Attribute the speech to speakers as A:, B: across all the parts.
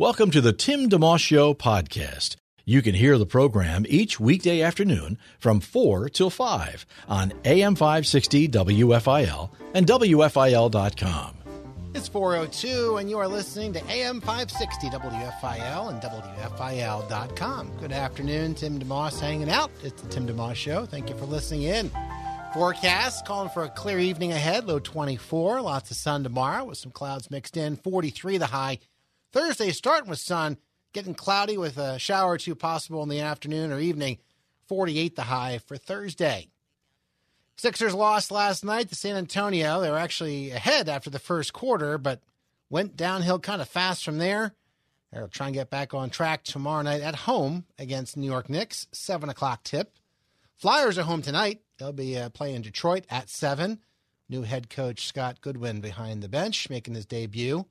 A: Welcome to the Tim DeMoss Show podcast. You can hear the program each weekday afternoon from 4 till 5 on AM 560 WFIL and WFIL.com.
B: It's 402, and you are listening to AM 560 WFIL and WFIL.com. Good afternoon, Tim DeMoss hanging out. It's the Tim DeMoss Show. Thank you for listening in. Forecast calling for a clear evening ahead, low 24. Lots of sun tomorrow with some clouds mixed in. 43 the high. Thursday starting with sun, getting cloudy with a shower or two possible in the afternoon or evening. 48 the high for Thursday. Sixers lost last night to San Antonio. They were actually ahead after the first quarter, but went downhill kind of fast from there. They'll try and get back on track tomorrow night at home against New York Knicks, 7 o'clock tip. Flyers are home tonight. They'll be uh, playing Detroit at 7. New head coach Scott Gordon behind the bench, making his debut.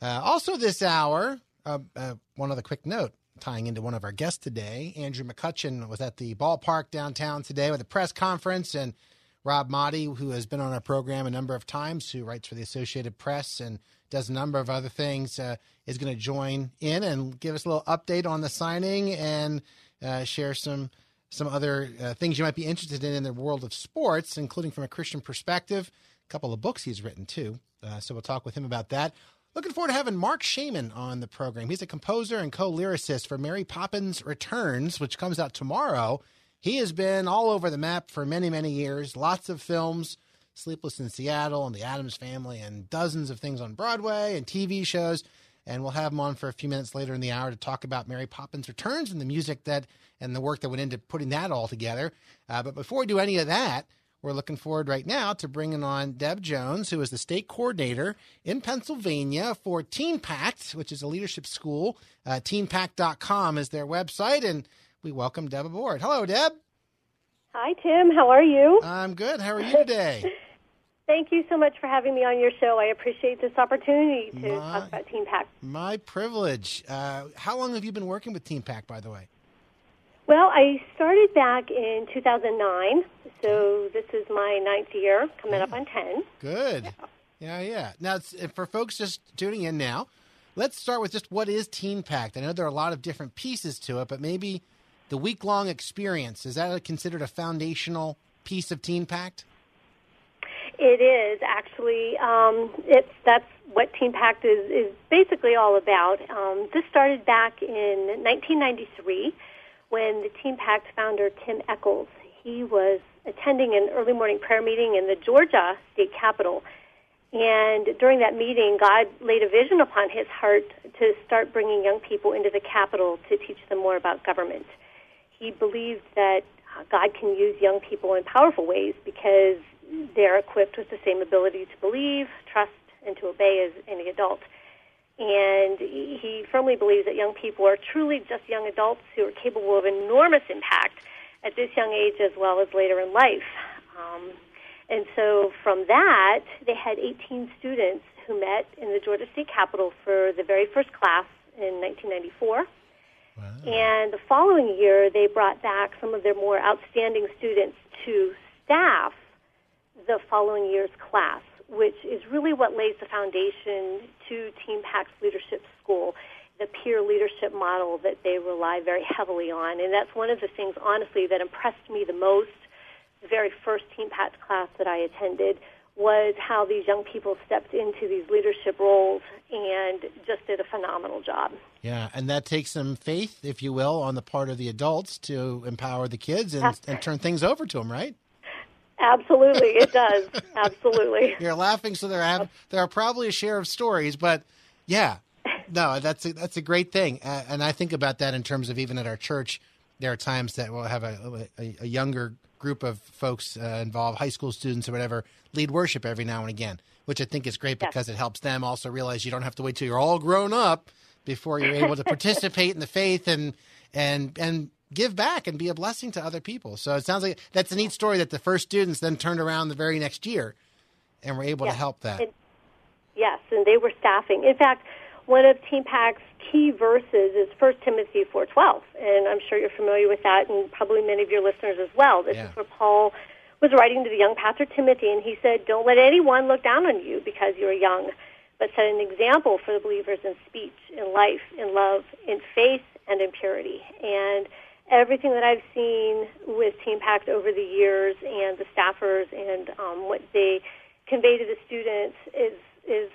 B: Uh, also, this hour, uh, uh, one other quick note tying into one of our guests today. Andrew McCutchen was at the ballpark downtown today with a press conference, and Rob Maaddi, who has been on our program a number of times, who writes for the Associated Press and does a number of other things, uh, is going to join in and give us a little update on the signing and uh, share some some other uh, things you might be interested in in the world of sports, including from a Christian perspective. A couple of books he's written too, so we'll talk with him about that. Looking forward to having Marc Shaiman on the program. He's a composer and co lyricist for Mary Poppins Returns, which comes out tomorrow. He has been all over the map for many, many years. Lots of films, Sleepless in Seattle and The Addams Family, and dozens of things on Broadway and TV shows. And we'll have him on for a few minutes later in the hour to talk about Mary Poppins Returns and the music that and the work that went into putting that all together. Uh, but before we do any of that, we're looking forward right now to bringing on Deb Jones, who is the state coordinator in Pennsylvania for TeenPact, which is a leadership school. Uh, teenpact.com is their website, and we welcome Deb aboard. Hello, Deb.
C: Hi, Tim. How are you?
B: I'm good. How are you today?
C: Thank you so much for having me on your show. I appreciate this opportunity to my, talk about TeenPact.
B: My privilege. Uh, how long have you been working with TeenPact, by the way?
C: Well, I started back in 2009, so this is my ninth year, coming yeah. up on 10.
B: Good. Yeah, yeah. yeah. Now, for folks just tuning in now, let's start with just what is Teen Pact? I know there are a lot of different pieces to it, but maybe the week long experience is that considered a foundational piece of Teen Pact?
C: It is actually. Um, it's that's what TeenPact is is basically all about. Um, this started back in 1993 when the Teen Pact founder, Tim Echols he was attending an early morning prayer meeting in the Georgia state capitol. And during that meeting, God laid a vision upon his heart to start bringing young people into the Capitol to teach them more about government. He believed that uh, God can use young people in powerful ways because they're equipped with the same ability to believe, trust, and to obey as any adult. And he firmly believes that young people are truly just young adults who are capable of enormous impact at this young age as well as later in life. Um, and so from that, they had 18 students who met in the Georgia State Capitol for the very first class in 1994. Wow. And the following year, they brought back some of their more outstanding students to staff the following year's class which is really what lays the foundation to TeenPact's Leadership School, the peer leadership model that they rely very heavily on. And that's one of the things, honestly, that impressed me the most the very first TeenPact class that I attended was how these young people stepped into these leadership roles and just did a phenomenal job.
B: Yeah, and that takes some faith, if you will, on the part of the adults to empower the kids and, and turn things over to them, right?
C: Absolutely, it does. Absolutely.
B: You're laughing, so there have there are probably a share of stories, but yeah, no, that's a, that's a great thing, uh, and I think about that in terms of even at our church, there are times that we'll have a, a, a younger group of folks uh, involved, high school students or whatever, lead worship every now and again, which I think is great because it helps them also realize you don't have to wait till you're all grown up before you're able to participate in the faith and and and give back and be a blessing to other people. So it sounds like that's a neat story that the first students then turned around the very next year and were able
C: yes.
B: to help that.
C: yes, and they were staffing. In fact, one of Teen Pact's key verses is 1 Timothy 4:12, and I'm sure you're familiar with that, and probably many of your listeners as well. This yeah. is where Paul was writing to the young pastor Timothy, and he said, "Don't let anyone look down on you because you're young, but set an example for the believers in speech, in life, in love, in faith, and in purity. And everything that I've seen with Teen Pact over the years and the staffers and um, what they convey to the students is is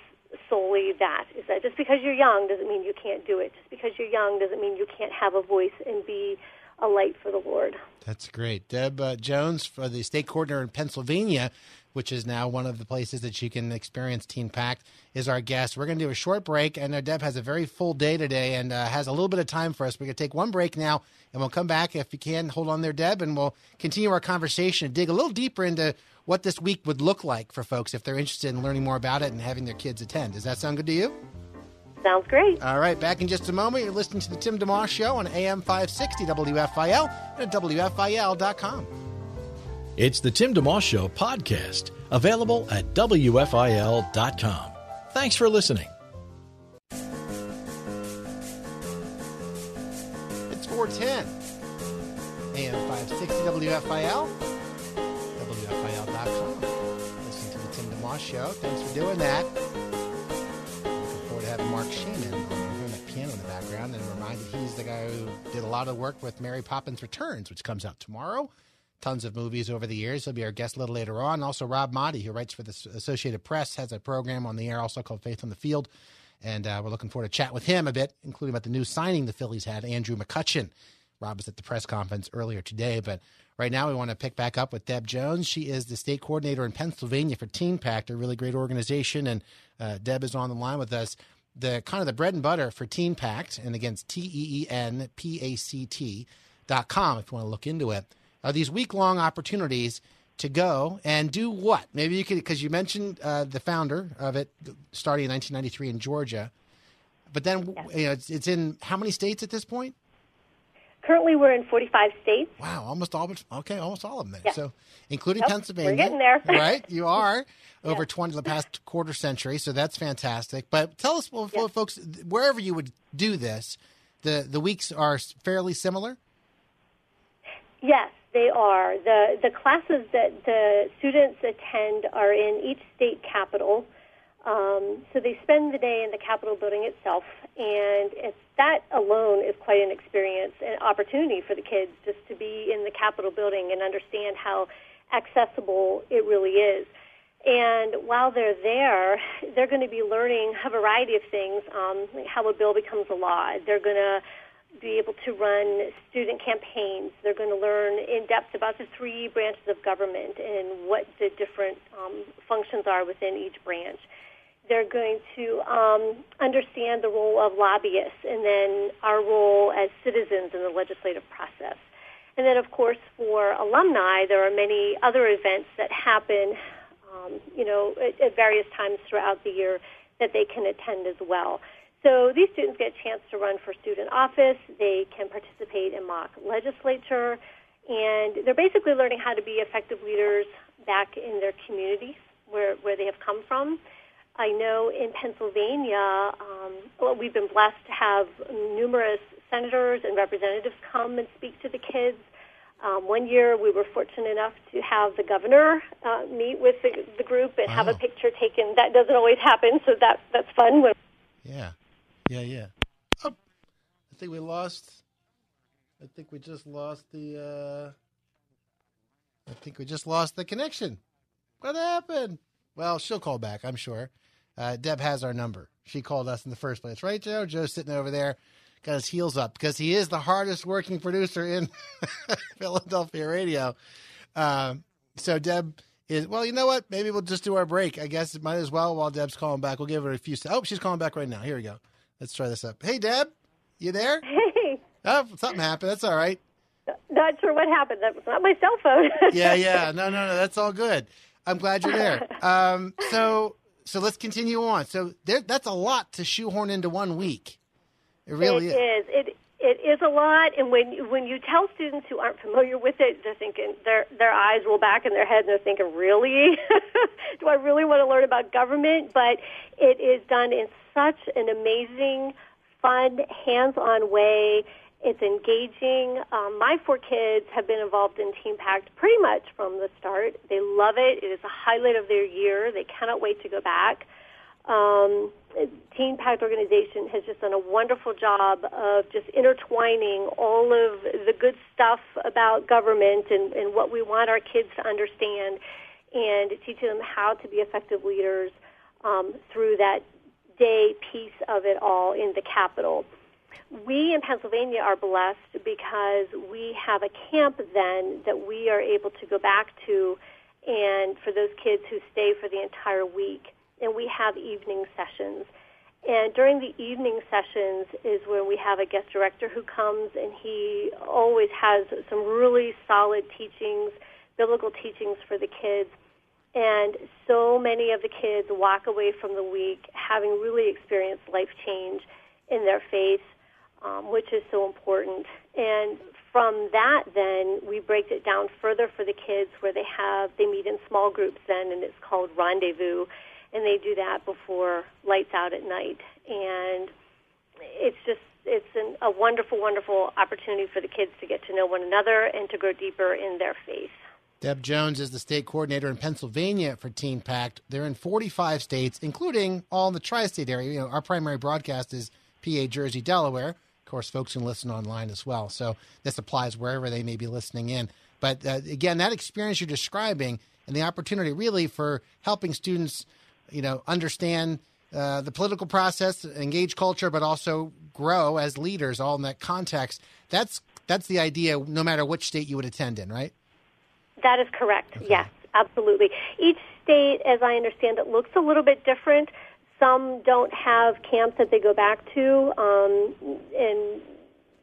C: solely that is that just because you're young doesn't mean you can't do it just because you're young doesn't mean you can't have a voice and be a light for the lord
B: that's great deb uh, jones for the state coordinator in pennsylvania which is now one of the places that you can experience Teen Pact, is our guest. We're going to do a short break. Know Deb has a very full day today and uh, has a little bit of time for us. We're going to take one break now, and we'll come back if you can. Hold on there, Deb, and we'll continue our conversation and dig a little deeper into what this week would look like for folks if they're interested in learning more about it and having their kids attend. Does that sound good to you?
C: Sounds great.
B: All right, back in just a moment. You're listening to the Tim DeMoss Show on AM 560 WFIL and at WFIL.com.
A: It's the Tim DeMoss Show podcast, available at WFIL.com. Thanks for listening.
B: It's 410. AM 560 WFIL, the Show. Thanks for doing that. Looking forward to having Marc Shaiman on hearing that piano in the background and reminded he's the guy who did a lot of work with Mary Poppins Returns, which comes out tomorrow tons of movies over the years. He'll be our guest a little later on. Also, Rob Maaddi, who writes for the Associated Press, has a program on the air also called Faith on the Field. And uh, we're looking forward to chat with him a bit, including about the new signing the Phillies had, Andrew McCutchen. Rob was at the press conference earlier today, but right now we want to pick back up with Deb Jones. She is the state coordinator in Pennsylvania for Teen Pact, a really great organization, and uh, Deb is on the line with us. The kind of the bread and butter for Teen Pact, and against T E E N P A C T dot com if you want to look into it are these week long opportunities to go and do what? Maybe you could, because you mentioned uh, the founder of it starting in 1993 in Georgia, but then yes. you know it's, it's, in how many states at this point?
C: Currently, we're in 45 states.
B: Wow, almost all. Okay, almost all of them there. Yes. So, including Pennsylvania.
C: We're getting there,
B: right? You are over yes. 20 the past quarter century, so that's fantastic. But tell us, well, folks, wherever you would do this, the the weeks are fairly similar.
C: Yes, they are. The, the classes that the students attend are in each state capital. Um, so they spend the day in the Capitol building itself, and it's, that alone is quite an experience, and opportunity for the kids just to be in the Capitol building and understand how accessible it really is. And while they're there, they're going to be learning a variety of things, um, how a bill becomes a law. They're going to be able to run student campaigns. They're going to learn in depth about the three branches of government and what the different um, functions are within each branch. They're going to um, understand the role of lobbyists and then our role as citizens in the legislative process. And then, of course, for alumni, there are many other events that happen, um, you know, at, at various times throughout the year that they can attend as well. So these students get a chance to run for student office. They can participate in mock legislature, and they're basically learning how to be effective leaders back in their communities where, where they have come from. I know in Pennsylvania, um, well, we've been blessed to have numerous senators and representatives come and speak to the kids. Um, one year, we were fortunate enough to have the governor uh, meet with the, the group and wow. have a picture taken. That doesn't always happen, so that that's fun. When
B: yeah. Yeah, yeah. Oh, I think we lost. I think we just lost the. Uh, I think we just lost the connection. What happened? Well, she'll call back, I'm sure. Uh, Deb has our number. She called us in the first place, right, Joe? Joe's sitting over there, got his heels up because he is the hardest working producer in Philadelphia radio. Um, so Deb is well. You know what? Maybe we'll just do our break. I guess it might as well while Deb's calling back. We'll give her a few. Oh, she's calling back right now. Here we go. Let's try this up. Hey, Deb, you there?
C: Hey.
B: Oh, something happened. That's all right.
C: Not sure what happened. That was not my cell phone.
B: yeah, yeah. No, no, no. That's all good. I'm glad you're there. Um, so, so let's continue on. So there, that's a lot to shoehorn into one week. It really
C: it is. is. It it is a lot, and when when you tell students who aren't familiar with it, they're thinking their their eyes roll back in their head, and they're thinking, "Really? Do I really want to learn about government?" But it is done in such an amazing, fun, hands-on way. It's engaging. Um, my four kids have been involved in Teen Pact pretty much from the start. They love it. It is a highlight of their year. They cannot wait to go back. Um, Teen Pact organization has just done a wonderful job of just intertwining all of the good stuff about government and, and what we want our kids to understand and teaching them how to be effective leaders um, through that day piece of it all in the Capitol. We in Pennsylvania are blessed because we have a camp then that we are able to go back to and for those kids who stay for the entire week and we have evening sessions. And during the evening sessions is where we have a guest director who comes and he always has some really solid teachings, biblical teachings for the kids. And so many of the kids walk away from the week having really experienced life change in their faith, um, which is so important. And from that, then we break it down further for the kids where they have, they meet in small groups then, and it's called rendezvous and they do that before lights out at night. And it's just it's an, a wonderful, wonderful opportunity for the kids to get to know one another and to grow deeper in their faith.
B: Deb Jones is the state coordinator in Pennsylvania for Teen Pact. They're in 45 states, including all in the tri-state area. You know, our primary broadcast is PA, Jersey, Delaware. Of course, folks can listen online as well. So this applies wherever they may be listening in. But uh, again, that experience you're describing and the opportunity really for helping students – you know, understand uh, the political process, engage culture, but also grow as leaders, all in that context. That's that's the idea, no matter which state you would attend in, right?
C: That is correct. Okay. Yes, absolutely. Each state, as I understand it, looks a little bit different. Some don't have camps that they go back to, um, and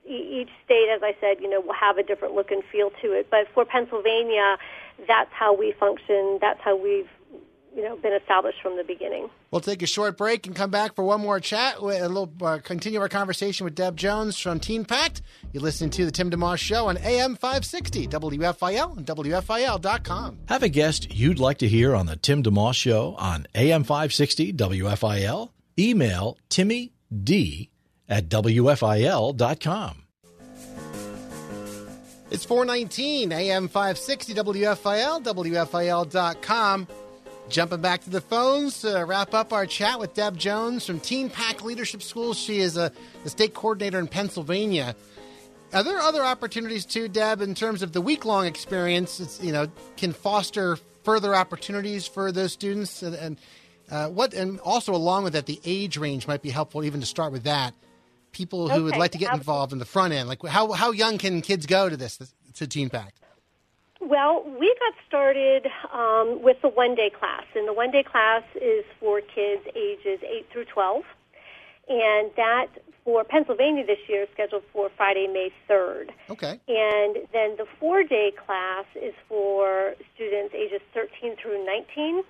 C: each state, as I said, you know, will have a different look and feel to it. But for Pennsylvania, that's how we function. That's how we've you know been established from the beginning.
B: We'll take a short break and come back for one more chat. A little uh, continue our conversation with Deb Jones from Teen Pact. You're listening to the Tim DeMoss Show on AM 560 WFIL and WFIL.com.
A: Have a guest you'd like to hear on the Tim DeMoss Show on AM 560 WFIL? Email Timmy D at WFIL.com.
B: It's 419 AM 560 WFIL, WFIL.com. Jumping back to the phones to wrap up our chat with Deb Jones from Teen Pact Leadership Schools. She is a, the state coordinator in Pennsylvania. Are there other opportunities too, Deb, in terms of the week long experience? It's, you know, can foster further opportunities for those students, and, and uh, what, and also along with that, the age range might be helpful. Even to start with that, people who okay, would like to get absolutely. involved in the front end, like how how young can kids go to this to Teen Pact?
C: Well, we got started um, with the one day class, and the one day class is for kids ages 8 through 12. And that for Pennsylvania this year is scheduled for Friday, May 3rd.
B: Okay.
C: And then the four day class is for students ages 13 through 19.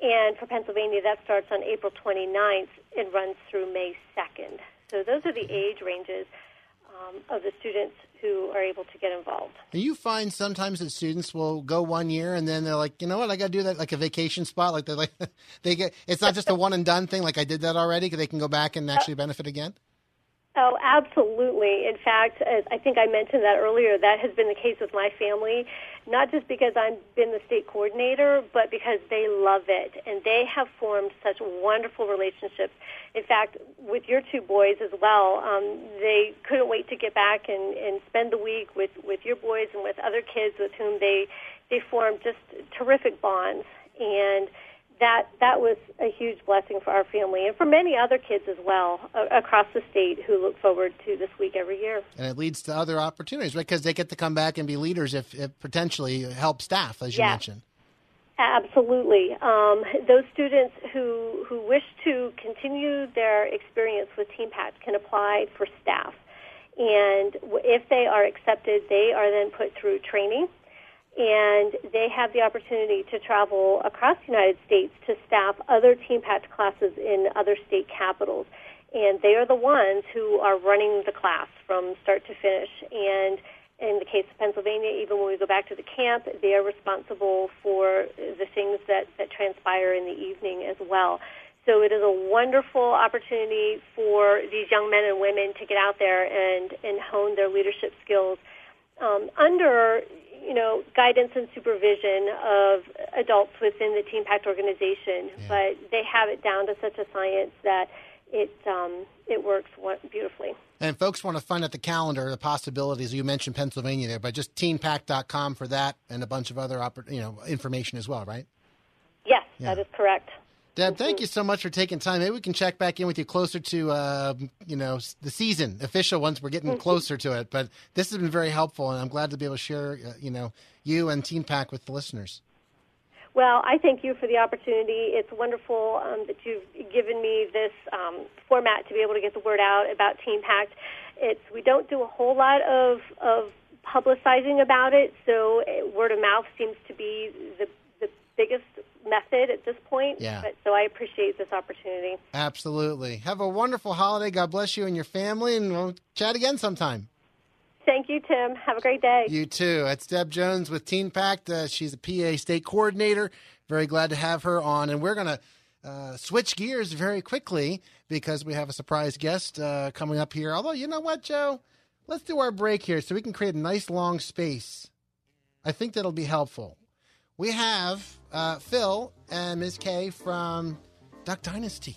C: And for Pennsylvania, that starts on April 29th and runs through May 2nd. So those are the age ranges um, of the students who are able to get involved.
B: You find sometimes that students will go one year and then they're like, you know what, I got to do that like a vacation spot. Like they like they get. It's not just a one and done thing. Like I did that already. They can go back and actually benefit again.
C: Oh, absolutely. In fact, I think I mentioned that earlier. That has been the case with my family, not just because I've been the state coordinator, but because they love it. And they have formed such wonderful relationships. In fact, with your two boys as well, um, they couldn't wait to get back and, and spend the week with, with your boys and with other kids with whom they, they formed just terrific bonds. And that that was a huge blessing for our family and for many other kids as well uh, across the state who look forward to this week every year.
B: And it leads to other opportunities, right? Because they get to come back and be leaders if, if potentially help staff, as you
C: yes.
B: mentioned.
C: Absolutely. Um, those students who who wish to continue their experience with Teen Pact can apply for staff, and if they are accepted, they are then put through training and they have the opportunity to travel across the United States to staff other Teen Pact classes in other state capitals. And they are the ones who are running the class from start to finish. And in the case of Pennsylvania, even when we go back to the camp, they are responsible for the things that, that transpire in the evening as well. So it is a wonderful opportunity for these young men and women to get out there and, and hone their leadership skills um, under you know, guidance and supervision of adults within the Teen Pact organization, yeah. but they have it down to such a science that it um, it works beautifully.
B: And folks want to find out the calendar, the possibilities. You mentioned Pennsylvania there, but just teenpact.com for that and a bunch of other you know information as well, right?
C: Yes, yeah. that is correct.
B: Deb, thank you so much for taking time. Maybe we can check back in with you closer to, uh, you know, the season official once we're getting closer to it. But this has been very helpful, and I'm glad to be able to share, uh, you know, you and Teen Pact with the listeners.
C: Well, I thank you for the opportunity. It's wonderful um, that you've given me this um, format to be able to get the word out about Teen Pact. It's we don't do a whole lot of of publicizing about it, so uh, word of mouth seems to be the the biggest method at this point.
B: Yeah.
C: But, so I appreciate this opportunity.
B: Absolutely. Have a wonderful holiday. God bless you and your family, and we'll chat again sometime.
C: Thank you, Tim. Have a great day.
B: You too. It's Deb Jones with Teen Pact. Uh, she's a PA state coordinator. Very glad to have her on. And we're going to uh, switch gears very quickly because we have a surprise guest uh, coming up here. Although, you know what, Joe? Let's do our break here so we can create a nice long space. I think that'll be helpful we have uh, Phil and Ms. Kay from Duck Dynasty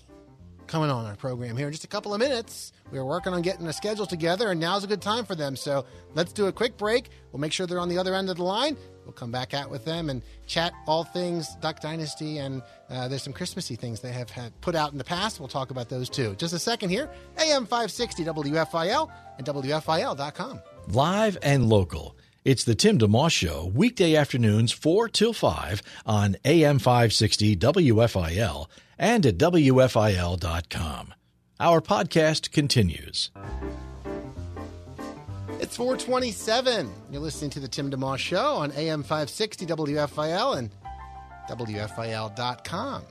B: coming on our program here in just a couple of minutes. We are working on getting a schedule together, and now's a good time for them. So let's do a quick break. We'll make sure they're on the other end of the line. We'll come back out with them and chat all things Duck Dynasty, and uh, there's some Christmassy things they have had put out in the past. We'll talk about those too. Just a second here. AM 560 WFIL and WFIL.com.
A: Live and local. It's the Tim DeMoss Show, weekday afternoons 4 till 5 on AM 560 WFIL and at WFIL.com. Our podcast continues.
B: It's 427. You're listening to the Tim DeMoss Show on AM 560 WFIL and WFIL.com.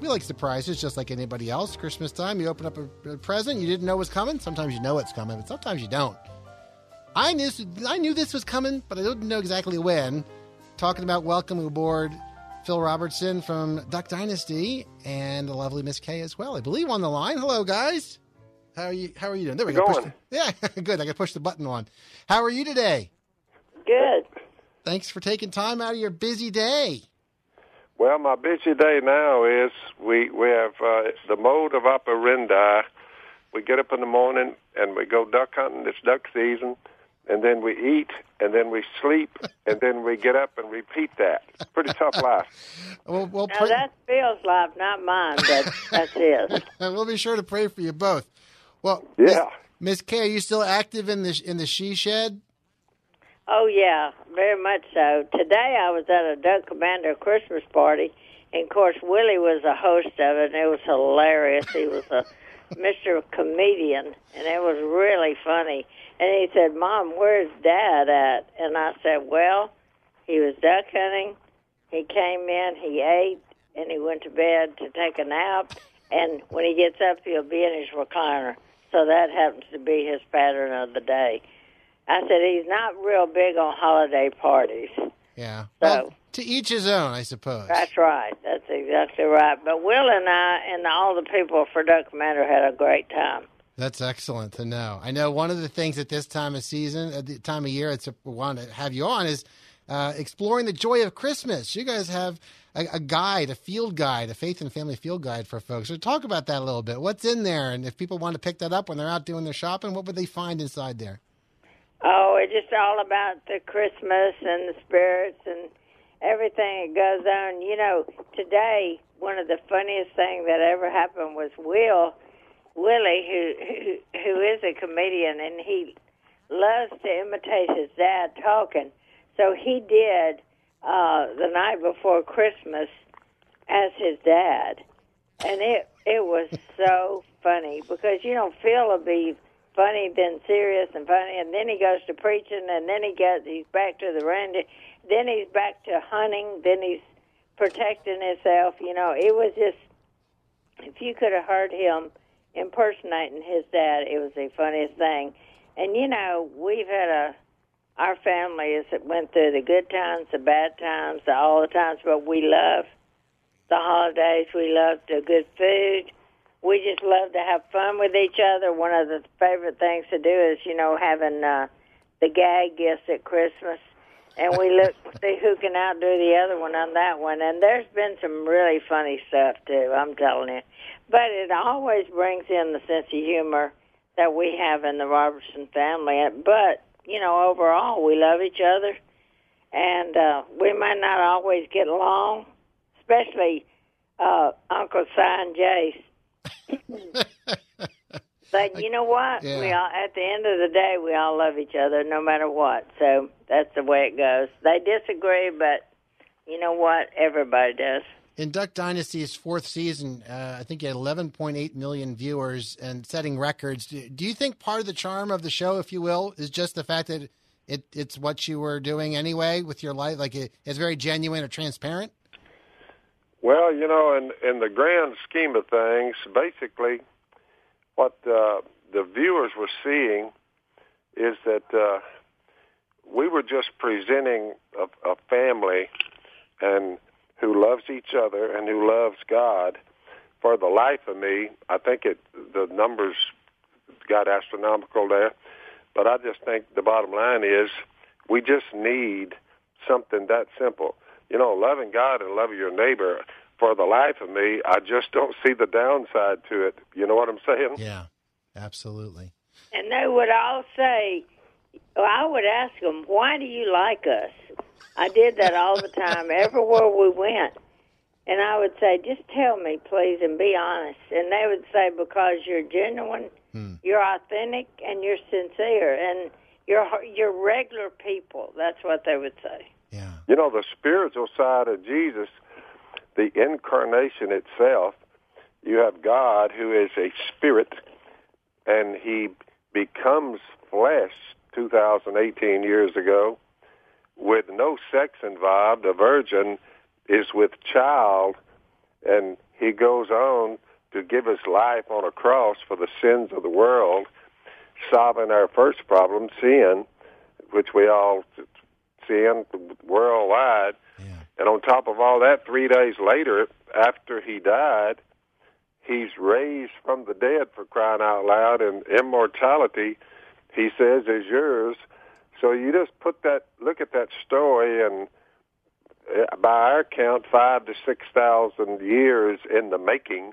B: We like surprises just like anybody else. Christmas time, you open up a, a present you didn't know was coming. Sometimes you know it's coming, but sometimes you don't. I knew I knew this was coming, but I didn't know exactly when. Talking about welcoming aboard Phil Robertson from Duck Dynasty and the lovely Miss Kay as well. I believe on the line. Hello, guys. How are you? How are you doing? There we
D: go.
B: The, yeah, good. I got to push the button on. How are you today?
D: Good.
B: Thanks for taking time out of your busy day.
D: Well, my busy day now is we we have uh, the mode of operandi. We get up in the morning and we go duck hunting. It's duck season and then we eat, and then we sleep, and then we get up and repeat that. Pretty tough life.
B: well, well,
E: now that's Phil's life, not mine, but that's his.
B: we'll be sure to pray for you both. Well,
D: yeah,
B: Miss Kay, are you still active in the in the she shed?
E: Oh yeah, very much so. Today I was at a Duck Commander Christmas party, and of course Willie was a host of it, and it was hilarious. He was a Mr. Comedian, and it was really funny and he said, Mom, where's Dad at? And I said, Well, he was duck hunting. He came in, he ate, and he went to bed to take a nap. And when he gets up, he'll be in his recliner. So that happens to be his pattern of the day. I said, He's not real big on holiday parties.
B: Yeah.
E: So.
B: Well, to each his own, I suppose.
E: That's right. That's exactly right. But Will and I and all the people for Duck Commander had a great time.
B: That's excellent to know. I know one of the things at this time of season, at the time of year, it's a, we want to have you on is uh, exploring the joy of Christmas. You guys have a, a, guide, a field guide, a faith and family field guide for folks. So talk about that a little bit. What's in there, and if people want to pick that up when they're out doing their shopping, what would they find inside there?
E: Oh, it's just all about the Christmas and the spirits and everything that goes on. You know, today one of the funniest things that ever happened was Will Willie, who, who who is a comedian, and he loves to imitate his dad talking. So he did uh, the night before Christmas as his dad, and it it was so funny because you know Phil will be funny, then serious and funny, and then he goes to preaching, and then he gets he's back to the randy, then he's back to hunting, then he's protecting himself. You know, it was just if you could have heard him impersonating his dad. It was the funniest thing. And you know, we've had a our family has went through the good times, the bad times, the all the times, but we love the holidays. We love the good food. We just love to have fun with each other. One of the favorite things to do is, you know, having uh, the gag gifts at Christmas. And we look see who can outdo the other one on that one. And there's been some really funny stuff too. I'm telling you, but it always brings in the sense of humor that we have in the Robertson family. But you know, overall, we love each other, and uh, we might not always get along, especially uh, Uncle Si and Jace. but you know what?
B: Yeah.
E: We all at the end of the day, we all love each other, no matter what. So that's the way it goes. They disagree, but you know what? Everybody does.
B: In Duck Dynasty's fourth season, uh, I think you had 11.8 million viewers and setting records. Do do you think part of the charm of the show, if you will, is just the fact that it, it's what you were doing anyway with your life? Like it, it's very genuine or transparent?
D: Well, you know, in in the grand scheme of things, basically, what uh, the viewers were seeing is that uh, we were just presenting a, a family and who loves each other and who loves God. For the life of me, I think it the numbers got astronomical there, but I just think the bottom line is we just need something that simple. You know, loving God and loving your neighbor. For the life of me, I just don't see the downside to it. You know what I'm saying?
B: Yeah, absolutely.
E: And they would all say, well, I would ask them, why do you like us? I did that all the time, everywhere we went. And I would say, just tell me, please, and be honest. And they would say, because you're genuine, hmm. you're authentic, and you're sincere, and you're you're regular people. That's what they would say.
B: Yeah.
D: You know, the spiritual side of Jesus, the incarnation itself, you have God who is a spirit, and he becomes flesh 2018 years ago with no sex involved. A virgin is with child, and he goes on to give his life on a cross for the sins of the world, solving our first problem, sin, which we all sin worldwide. And on top of all that, three days later, after he died, he's raised from the dead for crying out loud, and immortality, he says, is yours. So you just put that, look at that story, and uh, by our count, five to six thousand years in the making,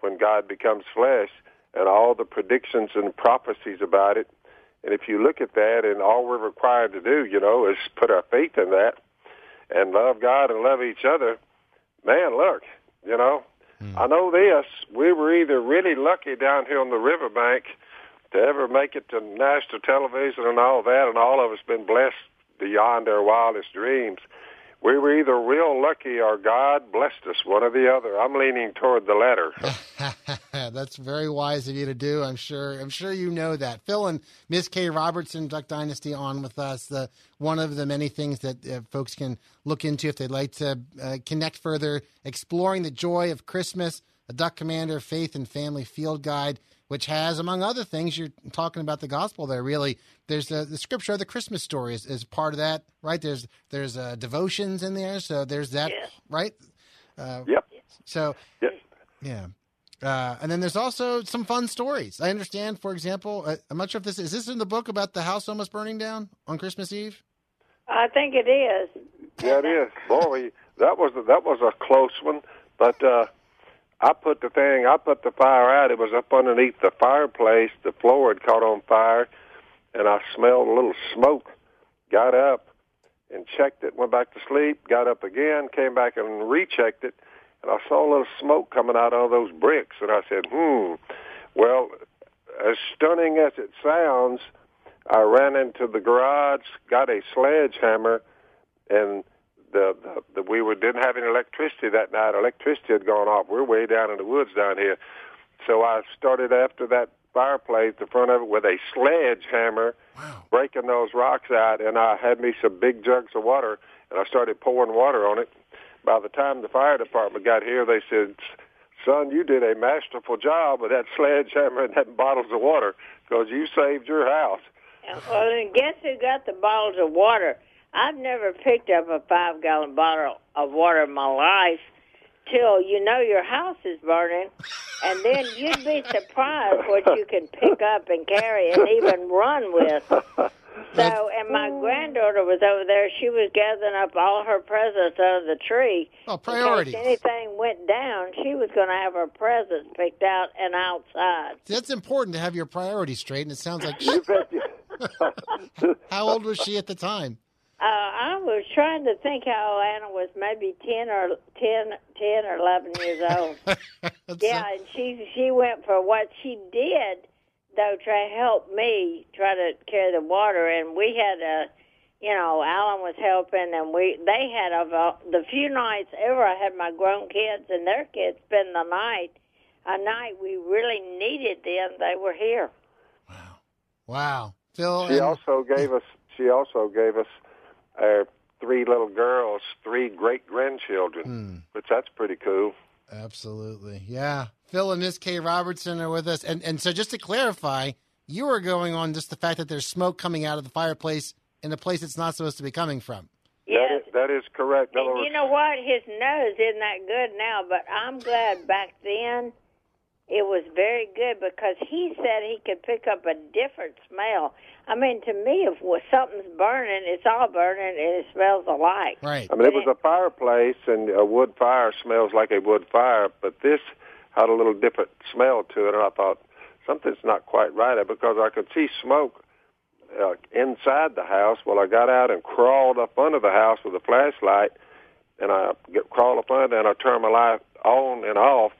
D: when God becomes flesh, and all the predictions and prophecies about it. And if you look at that, and all we're required to do, you know, is put our faith in that and love God and love each other, man, look, you know, hmm. I know this. We were either really lucky down here on the riverbank to ever make it to national television and all that, and all of us been blessed beyond our wildest dreams. We were either real lucky or God blessed us, one or the other. I'm leaning toward the latter.
B: That's very wise of you to do. I'm sure. I'm sure you know that. Phil and Miss Kay Robertson, Duck Dynasty, on with us. The one of the many things that uh, folks can look into if they'd like to uh, connect further, exploring the joy of Christmas. A Duck Commander Faith and Family Field Guide, which has, among other things, you're talking about the gospel there. Really, there's the, the scripture of the Christmas story is, is part of that, right? There's there's uh, devotions in there, so there's that,
E: Yes.
B: right? Uh,
D: Yep.
B: So
D: Yes.
B: yeah. Uh, and then there's also some fun stories. I understand, for example, uh, I'm not sure if this is this in the book about the house almost burning down on Christmas Eve.
E: I think it is.
D: Yeah, it is. Boy, that was that was a close one. But uh, I put the thing, I put the fire out. It was up underneath the fireplace. The floor had caught on fire, and I smelled a little smoke. Got up and checked it. Went back to sleep. Got up again. Came back and rechecked it, and I saw a little smoke coming out of those bricks. And I said, "Hmm." Well, as stunning as it sounds, I ran into the garage, got a sledgehammer, and the, the, the we were didn't have any electricity that night. Electricity had gone off. We're way down in the woods down here, so I started after that fireplace, the front of it, with a sledgehammer, breaking those rocks out, and I had me some big jugs of water, and I started pouring water on it. By the time the fire department got here, they said, "Son, you did a masterful job with that sledgehammer and that bottles of water because you saved your house."
E: Well, and guess who got the bottles of water? I've never picked up a five gallon bottle of water in my life till you know your house is burning, and then you'd be surprised what you can pick up and carry and even run with. So, and my granddaughter was over there. She was gathering up all her presents under the tree.
B: Oh, priorities.
E: Case anything went down, she was going to have her presents picked out and outside.
B: That's important to have your priorities straight, and it sounds like.
D: You.
B: How old was she at the time?
E: Uh, I was trying to think how Anna was maybe 10 or 10, 10 or 11 years old. Yeah, and she she went for what she did though to help me try to carry the water and we had a you know, Alan was helping and we they had a the few nights ever I had my grown kids and their kids spend the night. A night we really needed them, they were here.
B: Wow. Wow, Phil,
D: She
B: and-
D: also gave us. She also gave us our three little girls, three great grandchildren, hmm. which that's pretty cool.
B: Absolutely. Yeah. Phil and Miss Kay Robertson are with us. And and so just to clarify, you were going on just the fact that there's smoke coming out of the fireplace in a place it's not supposed to be coming from.
E: Yes.
D: is, that is correct.
E: And you know what? His nose isn't that good now, but I'm glad back then it was very good because he said he could pick up a different smell. I mean, to me, if something's burning, it's all burning and it smells alike.
B: Right.
D: I mean, it was a fireplace, and a wood fire smells like a wood fire, but this had a little different smell to it, and I thought something's not quite right because I could see smoke uh, inside the house. Well, I got out and crawled up under the house with a flashlight, and I get, crawled up under, and I turned my light on and off,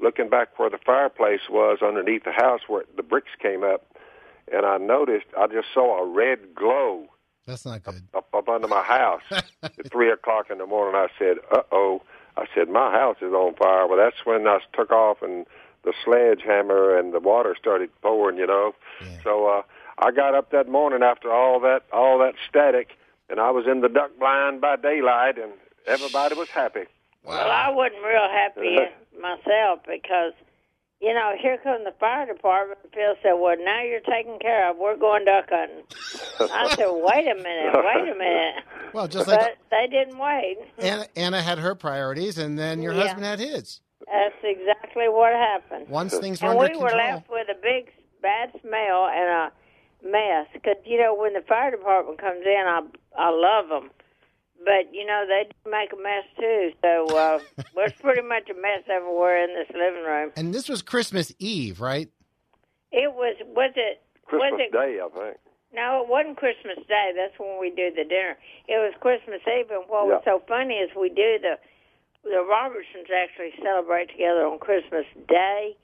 D: looking back where the fireplace was underneath the house where the bricks came up, and I noticed I just saw a red glow
B: That's not good.
D: up, up under my house at three o'clock in the morning. I said, "Uh oh!" I said, "My house is on fire." Well, that's when I took off and the sledgehammer and the water started pouring. You know, so uh, I got up that morning after all that all that static, and I was in the duck blind by daylight, and everybody was happy.
E: Well, I wasn't real happy myself because, you know, here come the fire department. Phil said, "Well, now you're taken care of. We're going duck hunting." I said, "Wait a minute, wait a minute,"
B: Well, just like
E: but they didn't wait.
B: Anna, Anna had her priorities, and then your
E: Yeah.
B: husband had his.
E: That's exactly what happened.
B: Once things were
E: And we were
B: control.
E: left with a big bad smell and a mess. Because you know, when the fire department comes in, I I love them, but you know they do make a mess too. So uh, there's pretty much a mess everywhere in this living room.
B: And this was Christmas Eve, right?
E: It was was it
D: Christmas
E: was it
D: Day, I think.
E: no, it wasn't Christmas Day. That's when we do the dinner. It was Christmas Eve, and what was so funny is we do the the Robertsons actually celebrate together on Christmas Day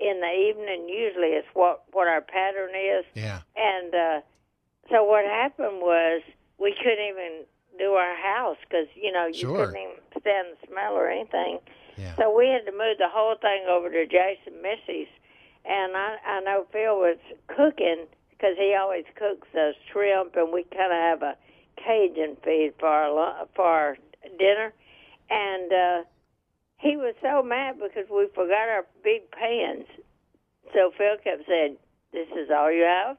E: in the evening. Usually, it's what what our pattern is.
B: Yeah.
E: And uh, so what happened was we couldn't even do our house because you know you
B: Sure.
E: couldn't even stand the smell or anything.
B: Yeah.
E: So we had to move the whole thing over to Jason Missy's, and I I know Phil was cooking because he always cooks us shrimp, and we kind of have a Cajun feed for our for our dinner, and uh, he was so mad because we forgot our big pans. So Phil kept saying, "This is all you have.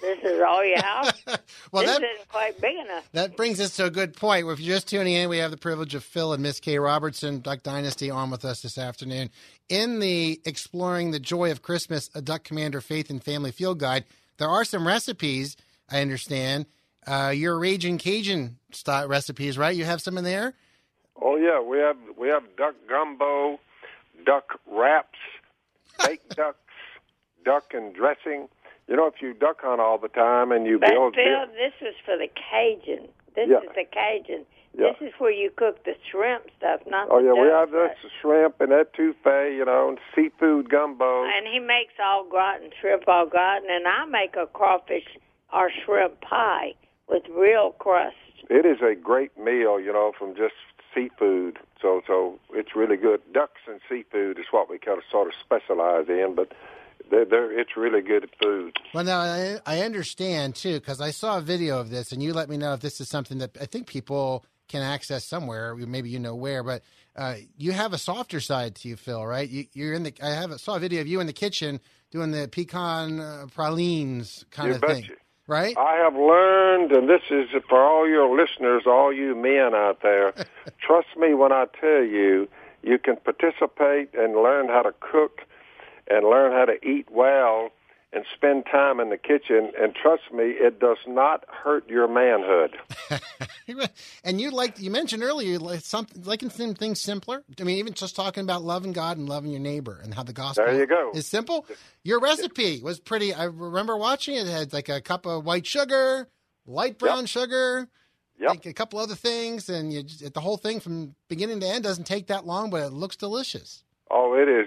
E: This is all you have.
B: well,
E: this
B: that
E: isn't quite big enough."
B: that brings us to a good point. If you're just tuning in, we have the privilege of Phil and Miss Kay Robertson, Duck Dynasty, on with us this afternoon in the Exploring the Joy of Christmas, a Duck Commander Faith and Family Field Guide. There are some recipes, I understand. Uh, your Raging Cajun style recipes, right? You have some in there.
D: Oh yeah, we have we have duck gumbo, duck wraps, baked ducks, duck and dressing. You know, if you duck hunt all the time and you
E: But
D: build,
E: Phil, this was for the Cajun. This
D: Yeah.
E: is the Cajun.
D: Yeah.
E: This is where you cook the shrimp stuff, not
D: oh yeah, we have this shrimp and that etouffee, you know, and seafood gumbo.
E: And he makes au gratin, shrimp au gratin, and I make a crawfish or shrimp pie with real crust.
D: It is a great meal, you know, from just seafood. So so it's really good. Ducks and seafood is what we kind of sort of specialize in, but they're, they're it's really good food.
B: Well, now I, I understand too because I saw a video of this, and you let me know if this is something that I think people can access somewhere. Maybe you know where, but uh, you have a softer side to you, Phil. Right? You, you're in the. I have a, saw a video of you in the kitchen doing the pecan uh, pralines kind
D: You
B: of thing,
D: betcha.
B: right?
D: I have learned, and this is for all your listeners, all you men out there. trust me when I tell you, you can participate and learn how to cook and learn how to eat well and spend time in the kitchen. And trust me, it does not hurt your manhood.
B: and you like you mentioned earlier, like something liking things simpler. I mean, even just talking about loving God and loving your neighbor, and how the gospel
D: there you go.
B: is simple. Your recipe was pretty. I remember watching it. it had like a cup of white sugar, light brown
D: Yep.
B: sugar,
D: Yep.
B: like a couple other things, and you the whole thing from beginning to end doesn't take that long, but it looks delicious.
D: Oh, it is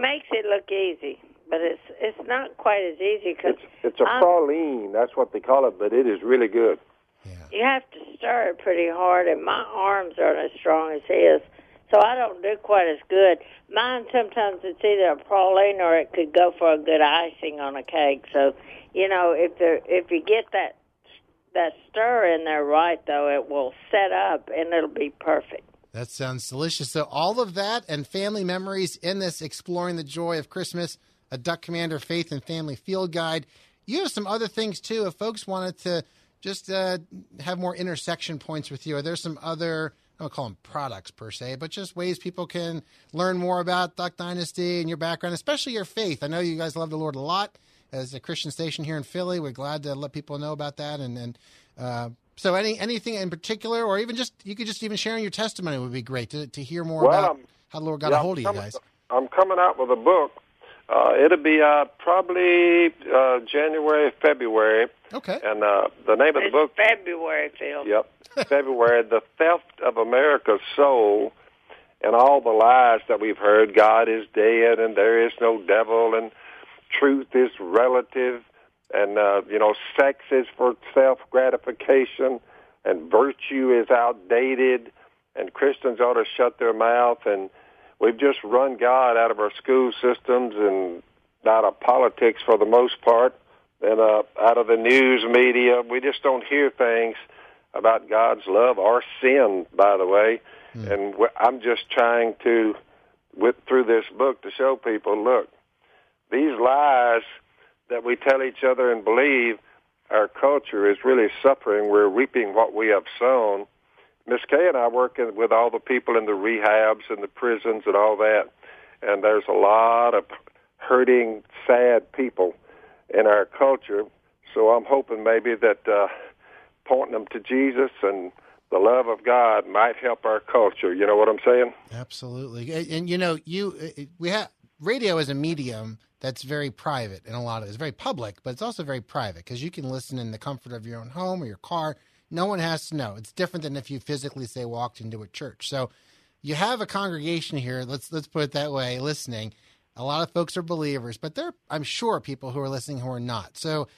D: good.
E: He makes it look easy, but it's it's not quite as easy because
D: It's it's a
E: Um,
D: praline. That's what they call it, but it is really good.
E: you have to stir it pretty hard, and my arms aren't as strong as his, so I don't do quite as good. Mine sometimes it's either a praline or it could go for a good icing on a cake. So, you know, if there if you get that that stir in there right, though, it will set up and it'll be perfect.
B: That sounds delicious. So all of that and family memories in this exploring the joy of Christmas, a Duck Commander faith and family field guide. You have some other things too. If folks wanted to just uh, have more intersection points with you, are there some other? I don't call them products per se, but just ways people can learn more about Duck Dynasty and your background, especially your faith. I know you guys love the Lord a lot as a Christian station here in Philly. We're glad to let people know about that. And, and uh, so, any anything in particular, or even just you could just even sharing your testimony would be great to, to hear more
D: Well,
B: about
D: I'm-
B: how the Lord got
D: Yeah,
B: a hold of you guys.
D: I'm coming out with a book. Uh, it'll be out probably uh, January, February,
B: Okay.
D: and uh, the name of the book
E: February, Phil.
D: Yep. February, the theft of America's soul and all the lies that we've heard. God is dead and there is no devil and truth is relative and, uh, you know, sex is for self gratification and virtue is outdated and Christians ought to shut their mouth and we've just run God out of our school systems and out of politics for the most part and uh, out of the news media. We just don't hear things about God's love or sin, by the way. And wh- I'm just trying to, with through this book, to show people, look, these lies that we tell each other and believe, our culture is really suffering. We're reaping what we have sown. Miss Kay and I work in, with all the people in the rehabs and the prisons and all that, and there's a lot of hurting, sad people in our culture. So I'm hoping maybe that uh, pointing them to Jesus and the love of God might help our culture. You know what I'm saying?
B: Absolutely. And, and, you know, you uh, we have radio is a medium that's very private and a lot of it's very public, but it's also very private because you can listen in the comfort of your own home or your car. No one has to know. It's different than if you physically say walked into a church. So you have a congregation here. Let's let's put it that way. Listening, a lot of folks are believers, but there I'm sure people who are listening who are not. So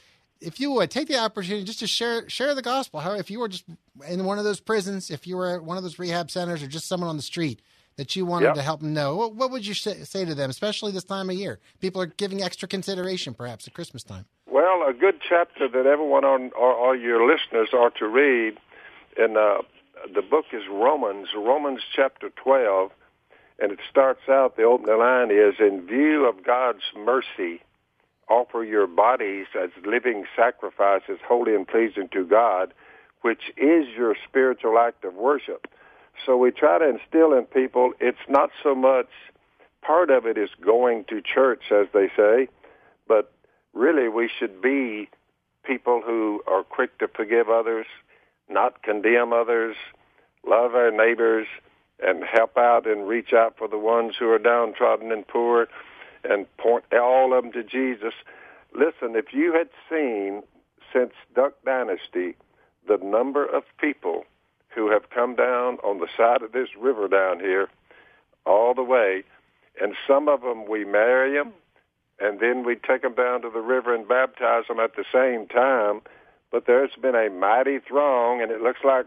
B: if you would take the opportunity just to share share the gospel, how if you were just in one of those prisons, if you were at one of those rehab centers, or just someone on the street that you wanted
D: Yep.
B: to help them know, what, what would you say, to them, especially this time of year? People are giving extra consideration, perhaps at Christmas time.
D: Well, a good chapter that everyone on or, or your listeners ought to read, and uh, the book is Romans, Romans chapter 12, and it starts out, the opening line is, in view of God's mercy, offer your bodies as living sacrifices, holy and pleasing to God, which is your spiritual act of worship. So we try to instill in people, it's not so much, part of it is going to church, as they say, but really we should be people who are quick to forgive others, not condemn others, love our neighbors, and help out and reach out for the ones who are downtrodden and poor, and point all of them to Jesus. Listen, if you had seen since Duck Dynasty the number of people who have come down on the side of this river down here all the way, and some of them we marry them, and then we take them down to the river and baptize them at the same time. But there's been a mighty throng, and it looks like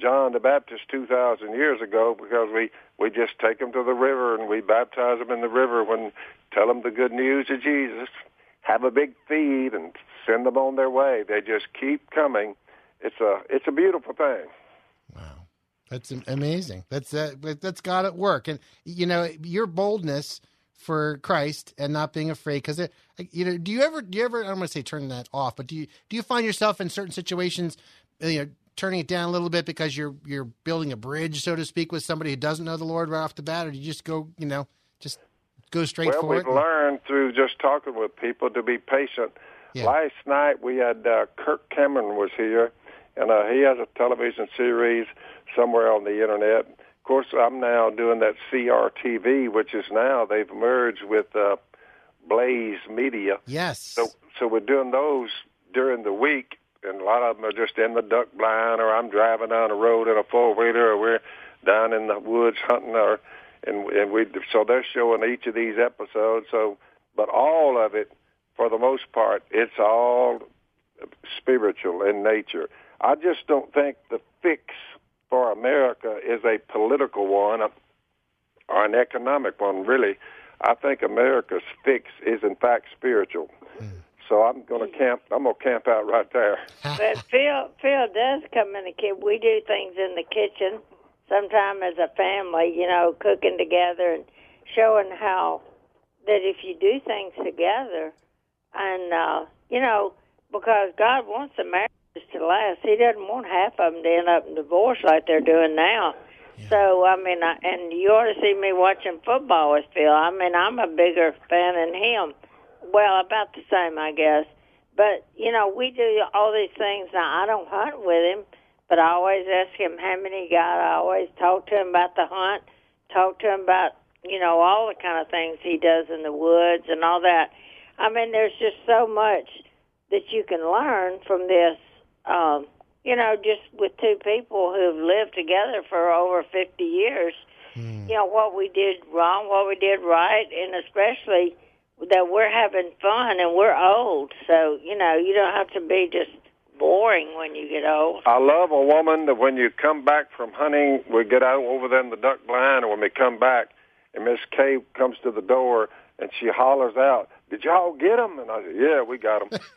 D: John the Baptist 2,000 years ago because we, we just take them to the river and we baptize them in the river when tell them the good news of Jesus, have a big feed, and send them on their way. They just keep coming. It's a it's a beautiful thing.
B: Wow, that's amazing. That's uh, that's God at work, and you know your boldness for Christ and not being afraid. Because you know, do you ever do you ever? I don't want to say turn that off, but do you do you find yourself in certain situations, you know, turning it down a little bit because you're you're building a bridge, so to speak, with somebody who doesn't know the Lord right off the bat, or do you just go, you know, just go straight
D: well,
B: for
D: we've
B: it.
D: learned through just talking with people to be patient.
B: Yeah.
D: Last night we had uh, Kirk Cameron was here, and uh, he has a television series somewhere on the internet. Of course, I'm now doing that CRTV, which is now they've merged with uh, Blaze Media.
B: yes.
D: So, so we're doing those during the week, and a lot of them are just in the duck blind, or I'm driving down the road in a four wheeler, or we're down in the woods hunting, or and and we so they're showing each of these episodes. So, but all of it, for the most part, it's all spiritual in nature. I just don't think the fix for America is a political one or an economic one. Really, I think America's fix is in fact spiritual. So I'm going to camp. I'm going to camp out right there.
E: But Phil, Phil does come in the kitchen. We do things in the kitchen, sometime as a family, you know, cooking together and showing how that if you do things together, and uh, you know, because God wants the marriages to last, He doesn't want half of them to end up in divorce like they're doing now. So I mean, I, and you ought to see me watching football with Phil. I mean, I'm a bigger fan than him. Well, about the same, I guess. But you know, we do all these things. Now, I don't hunt with him, but I always ask him how many he got. I always talk to him about the hunt. Talk to him about you know all the kind of things he does in the woods and all that. I mean, there's just so much that you can learn from this. Um, you know, just with two people who've lived together for over 50 years. You know what we did wrong, what we did right, and especially that we're having fun and we're old. So you know, you don't have to be just boring when you get old.
D: I love a woman that when you come back from hunting, we get out over there in the duck blind, and when we come back, and Miss Kay comes to the door and she hollers out, "Did y'all get them?" And I said, "Yeah, we got them."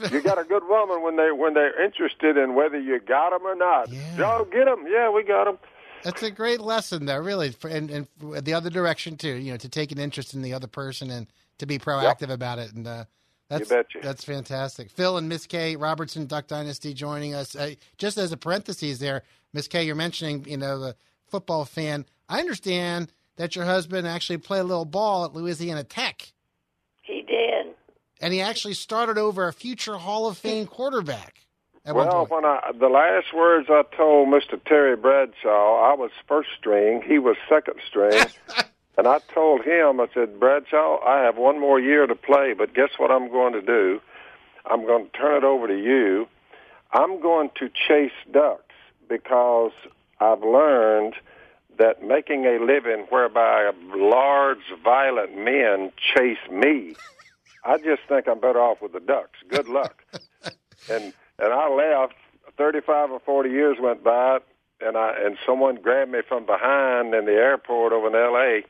D: you got a good woman when they when they're interested in whether you got them or not.
B: Yeah.
D: Y'all get them? Yeah, we got them.
B: That's a great lesson, though, really, and, and the other direction too. You know, to take an interest in the other person and to be proactive about it, and uh, that's
D: betcha.
B: that's fantastic. Phil and Miss Kay Robertson, Duck Dynasty, joining us. Uh, just as a parenthesis, there, Miss Kay, you're mentioning, you know, the football fan. I understand that your husband actually played a little ball at Louisiana Tech,
E: He did.
B: and he actually started over a future Hall of Fame quarterback. At one
D: Well,
B: point.
D: when I the last words I told Mr. Terry Bradshaw, I was first string, he was second string, and I told him, I said, Bradshaw, I have one more year to play, but guess what I'm going to do? I'm going to turn it over to you. I'm going to chase ducks because I've learned that making a living whereby large, violent men chase me, I just think I'm better off with the ducks. Good luck. and and I left. Thirty-five or forty years went by, and I and someone grabbed me from behind in the airport over in L.A.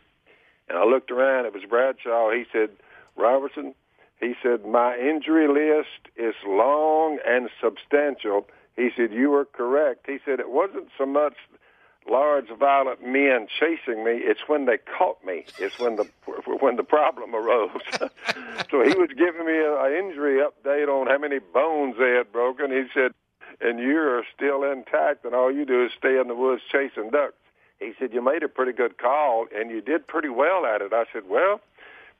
D: And I looked around. It was Bradshaw. He said, "Robertson," he said, "my injury list is long and substantial." He said, "You were correct." He said, "It wasn't so much." Large violent men chasing me. It's when they caught me. It's when the when the problem arose. so he was giving me an injury update on how many bones they had broken. He said, and you're still intact, and all you do is stay in the woods chasing ducks. He said, you made a pretty good call, and you did pretty well at it. I said, well,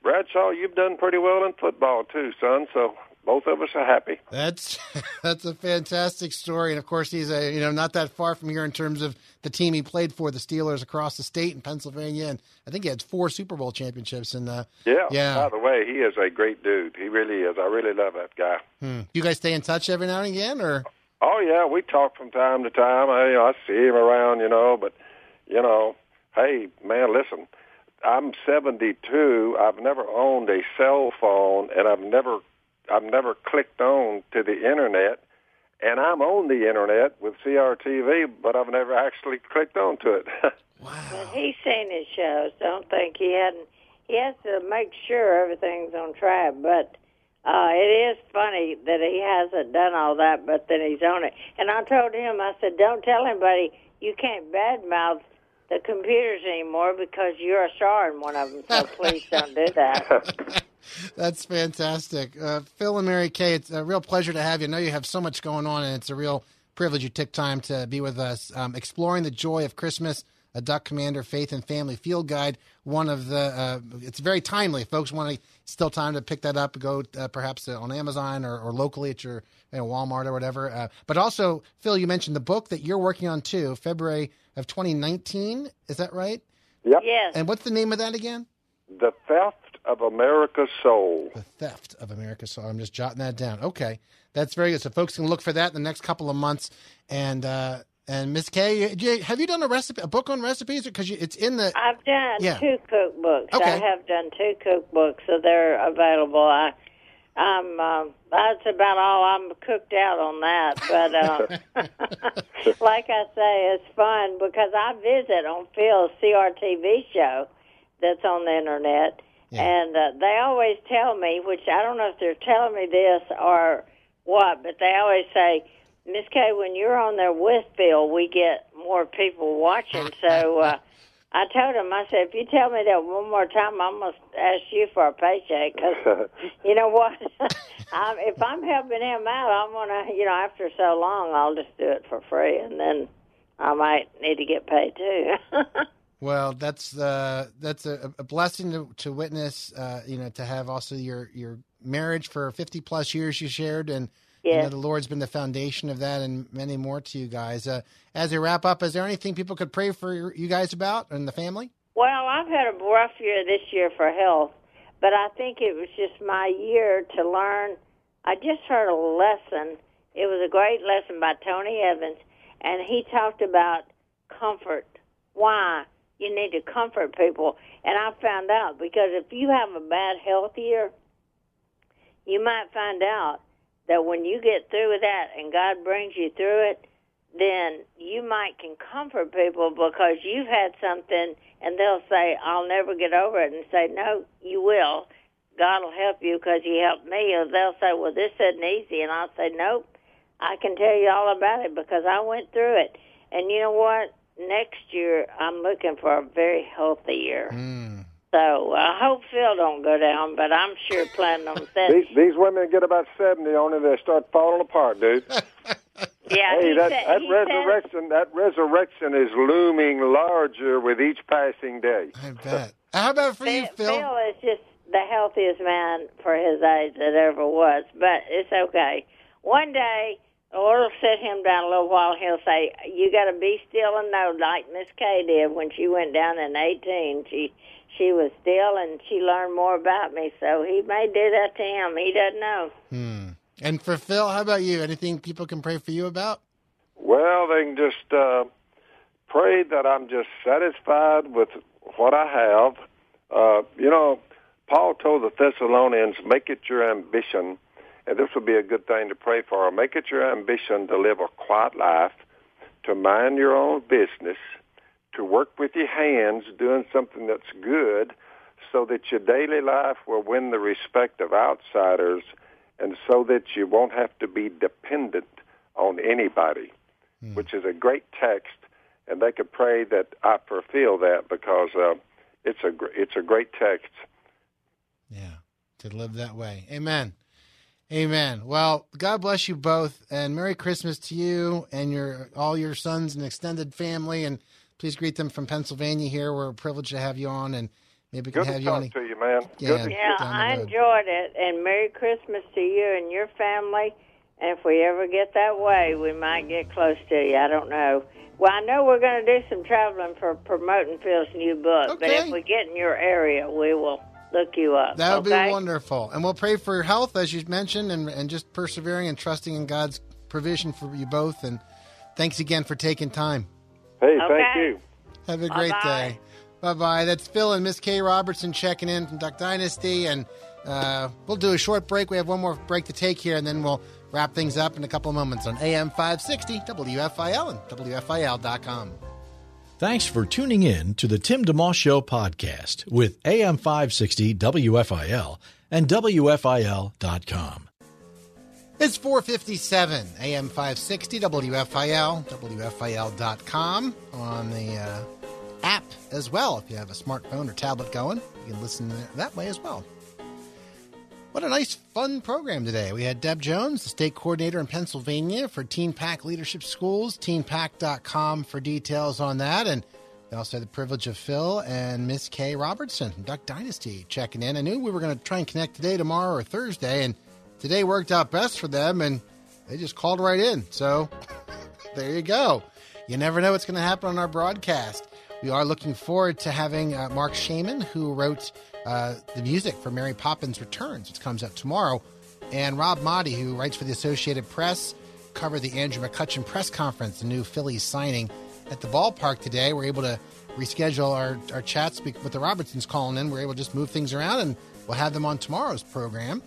D: Bradshaw, you've done pretty well in football too, son. So both of us are happy.
B: That's that's a fantastic story, and of course he's a you know not that far from here in terms of the team he played for, the Steelers across the state in Pennsylvania, and I think he had four Super Bowl championships. And uh,
D: Yeah.
B: Yeah.
D: By the way, he is a great dude. He really is. I really love that guy.
B: hmm. you guys stay in touch every now and again, or
D: Oh yeah, we talk from time to time. I, you know, I see him around, you know, but you know, hey man, listen, I'm 72. I've never owned a cell phone, and I've never, I've never clicked on to the internet. And I'm on the internet with CRTV, but I've never actually clicked on to it.
E: But he's seen his shows. Don't think he hadn't. He has to make sure everything's on track. But uh, it is funny that he hasn't done all that, but then he's on it. And I told him, I said, don't tell anybody you can't badmouth the computers anymore because you're a star in one of them. So please don't do that.
B: that's fantastic. Uh, Phil and Mary Kay, it's a real pleasure to have you. I know you have so much going on, and it's a real privilege you took time to be with us, um, exploring the joy of Christmas. A Duck Commander Faith and Family Field Guide. One of the, uh, it's very timely. If folks want to, still time to pick that up, go uh, perhaps on Amazon or, or, locally at your you know, Walmart or whatever. Uh, but also, Phil, you mentioned the book that you're working on too, February of 2019. Is that right?
D: Yep.
E: Yes.
B: And what's the name of that again?
D: The Theft of America's Soul.
B: The Theft of America's Soul. I'm just jotting that down. Okay. That's very good. So folks can look for that in the next couple of months. And uh, and Miss Kay, have you done a recipe, a book on recipes, because it's in the?
E: I've done
B: yeah.
E: two cookbooks.
B: Okay.
E: I have done two cookbooks, so they're available. I, I'm. Uh, that's about all I'm cooked out on that. But uh, like I say, it's fun because I visit on Phil's CRTV show that's on the internet,
B: Yeah.
E: and uh, they always tell me, which I don't know if they're telling me this or what, but they always say. Miss Kay, when you're on there with Phil, we get more people watching. So uh, I told him, I said, if you tell me that one more time, I'm to ask you for a paycheck. Because you know what? I'm, if I'm helping him out, I'm going to, you know, after so long, I'll just do it for free. And then I might need to get paid too.
B: Well, that's uh, that's a, a blessing to, to witness. Uh, you know, to have also your your marriage for fifty plus years you shared, and you know, the Lord's been the foundation of that, and many more to you guys. Uh, as we wrap up, is there anything people could pray for you guys about and the family?
E: Well, I've had a rough year this year for health, but I think it was just my year to learn. I just heard a lesson. It was a great lesson by Tony Evans, and he talked about comfort. Why you need to comfort people. And I found out because if you have a bad health year, you might find out that when you get through with that and God brings you through it, then you might can comfort people because you've had something and they'll say, I'll never get over it and say, no, you will. God will help you because you helped me. Or they'll say, well, this isn't easy. And I'll say, nope, I can tell you all about it because I went through it. And you know what? Next year, I'm looking for a very healthy year. Hmm. So I hope Phil don't go down, but I'm sure planning on that.
D: These, these women get about 70 on it, they start falling apart, dude.
E: Yeah,
D: Hey,
E: he
D: that,
E: said-
D: that
E: he said-
D: resurrection, that resurrection is looming larger with each passing day.
B: I bet. How about for you,
E: Phil,
B: Phil?
E: Phil is just the healthiest man for his age that ever was, but it's okay. One day, the Lord will sit him down a little while. He'll say, "You got to be still and know," like Miss Kay did when she went down in eighteen. She she was still and she learned more about me. So he may do that to him. He doesn't know.
B: And for Phil, how about you? Anything people can pray for you about?
D: Well, they can just uh, pray that I'm just satisfied with what I have. Uh, you know, Paul told the Thessalonians, make it your ambition, and this would be a good thing to pray for, make it your ambition to live a quiet life, to mind your own business, to work with your hands doing something that's good, so that your daily life will win the respect of outsiders, and so that you won't have to be dependent on anybody which is a great text, and they could pray that I fulfill that because uh, it's a gr- it's a great text.
B: Yeah, to live that way. Amen. Amen. Well, God bless you both, and Merry Christmas to you and your all your sons and extended family. And please greet them from Pennsylvania. Here, we're privileged to have you on, and maybe we can
D: Good
B: have
D: to
B: you on.
D: talk to you, man.
B: Yeah.
D: Good to
E: Yeah,
B: down
E: I enjoyed it, and Merry Christmas to you and your family. And if we ever get that way, we might get close to you. I don't know. Well, I know we're going to do some traveling for promoting Phil's new book,
B: okay.
E: but if we get in your area, we will look you up.
B: That would
E: okay?
B: be wonderful. And we'll pray for your health, as you mentioned, and, and just persevering and trusting in God's provision for you both. And thanks again for taking time.
D: Hey,
E: Okay.
D: thank you.
B: Have a great
E: Bye-bye.
B: day. Bye bye. That's Phil and Miss Kay Robertson checking in from Duck Dynasty. And uh, we'll do a short break. We have one more break to take here, and then we'll wrap things up in a couple of moments on AM 560, WFIL, and WFIL.com.
A: Thanks for tuning in to the Tim DeMoss Show podcast with AM 560 WFIL and WFIL.com.
B: It's 457 AM 560 WFIL, WFIL.com on the uh, app as well. If you have a smartphone or tablet going, you can listen that way as well. What a nice, fun program today. We had Deb Jones, the state coordinator in Pennsylvania for Teen Pact Leadership Schools, teenpact.com for details on that. And We also had the privilege of Phil and Miss Kay Robertson from Duck Dynasty checking in. I knew we were going to try and connect today, tomorrow, or Thursday, and today worked out best for them, and they just called right in. So there you go. You never know what's going to happen on our broadcast. We are looking forward to having uh, Marc Shaiman, who wrote uh, the music for Mary Poppins Returns, which comes up tomorrow, and Rob Maaddi, who writes for the Associated Press, covered the Andrew McCutchen press conference, the new Phillies signing at the ballpark today. We're able to reschedule our, our chats with the Robertsons calling in. We're able to just move things around, and we'll have them on tomorrow's program.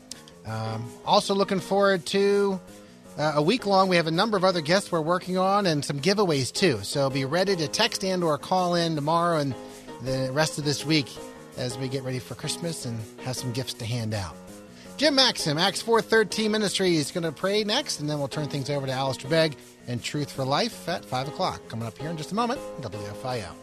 B: Um, also, looking forward to uh, a week long. We have a number of other guests we're working on, and some giveaways too. So be ready to text and or call in tomorrow and the rest of this week as we get ready for Christmas and have some gifts to hand out. Jim Maxim, Acts 413 Ministry, is going to pray next, and then we'll turn things over to Alistair Begg and Truth for Life at 5 o'clock. Coming up here in just a moment, WFIL.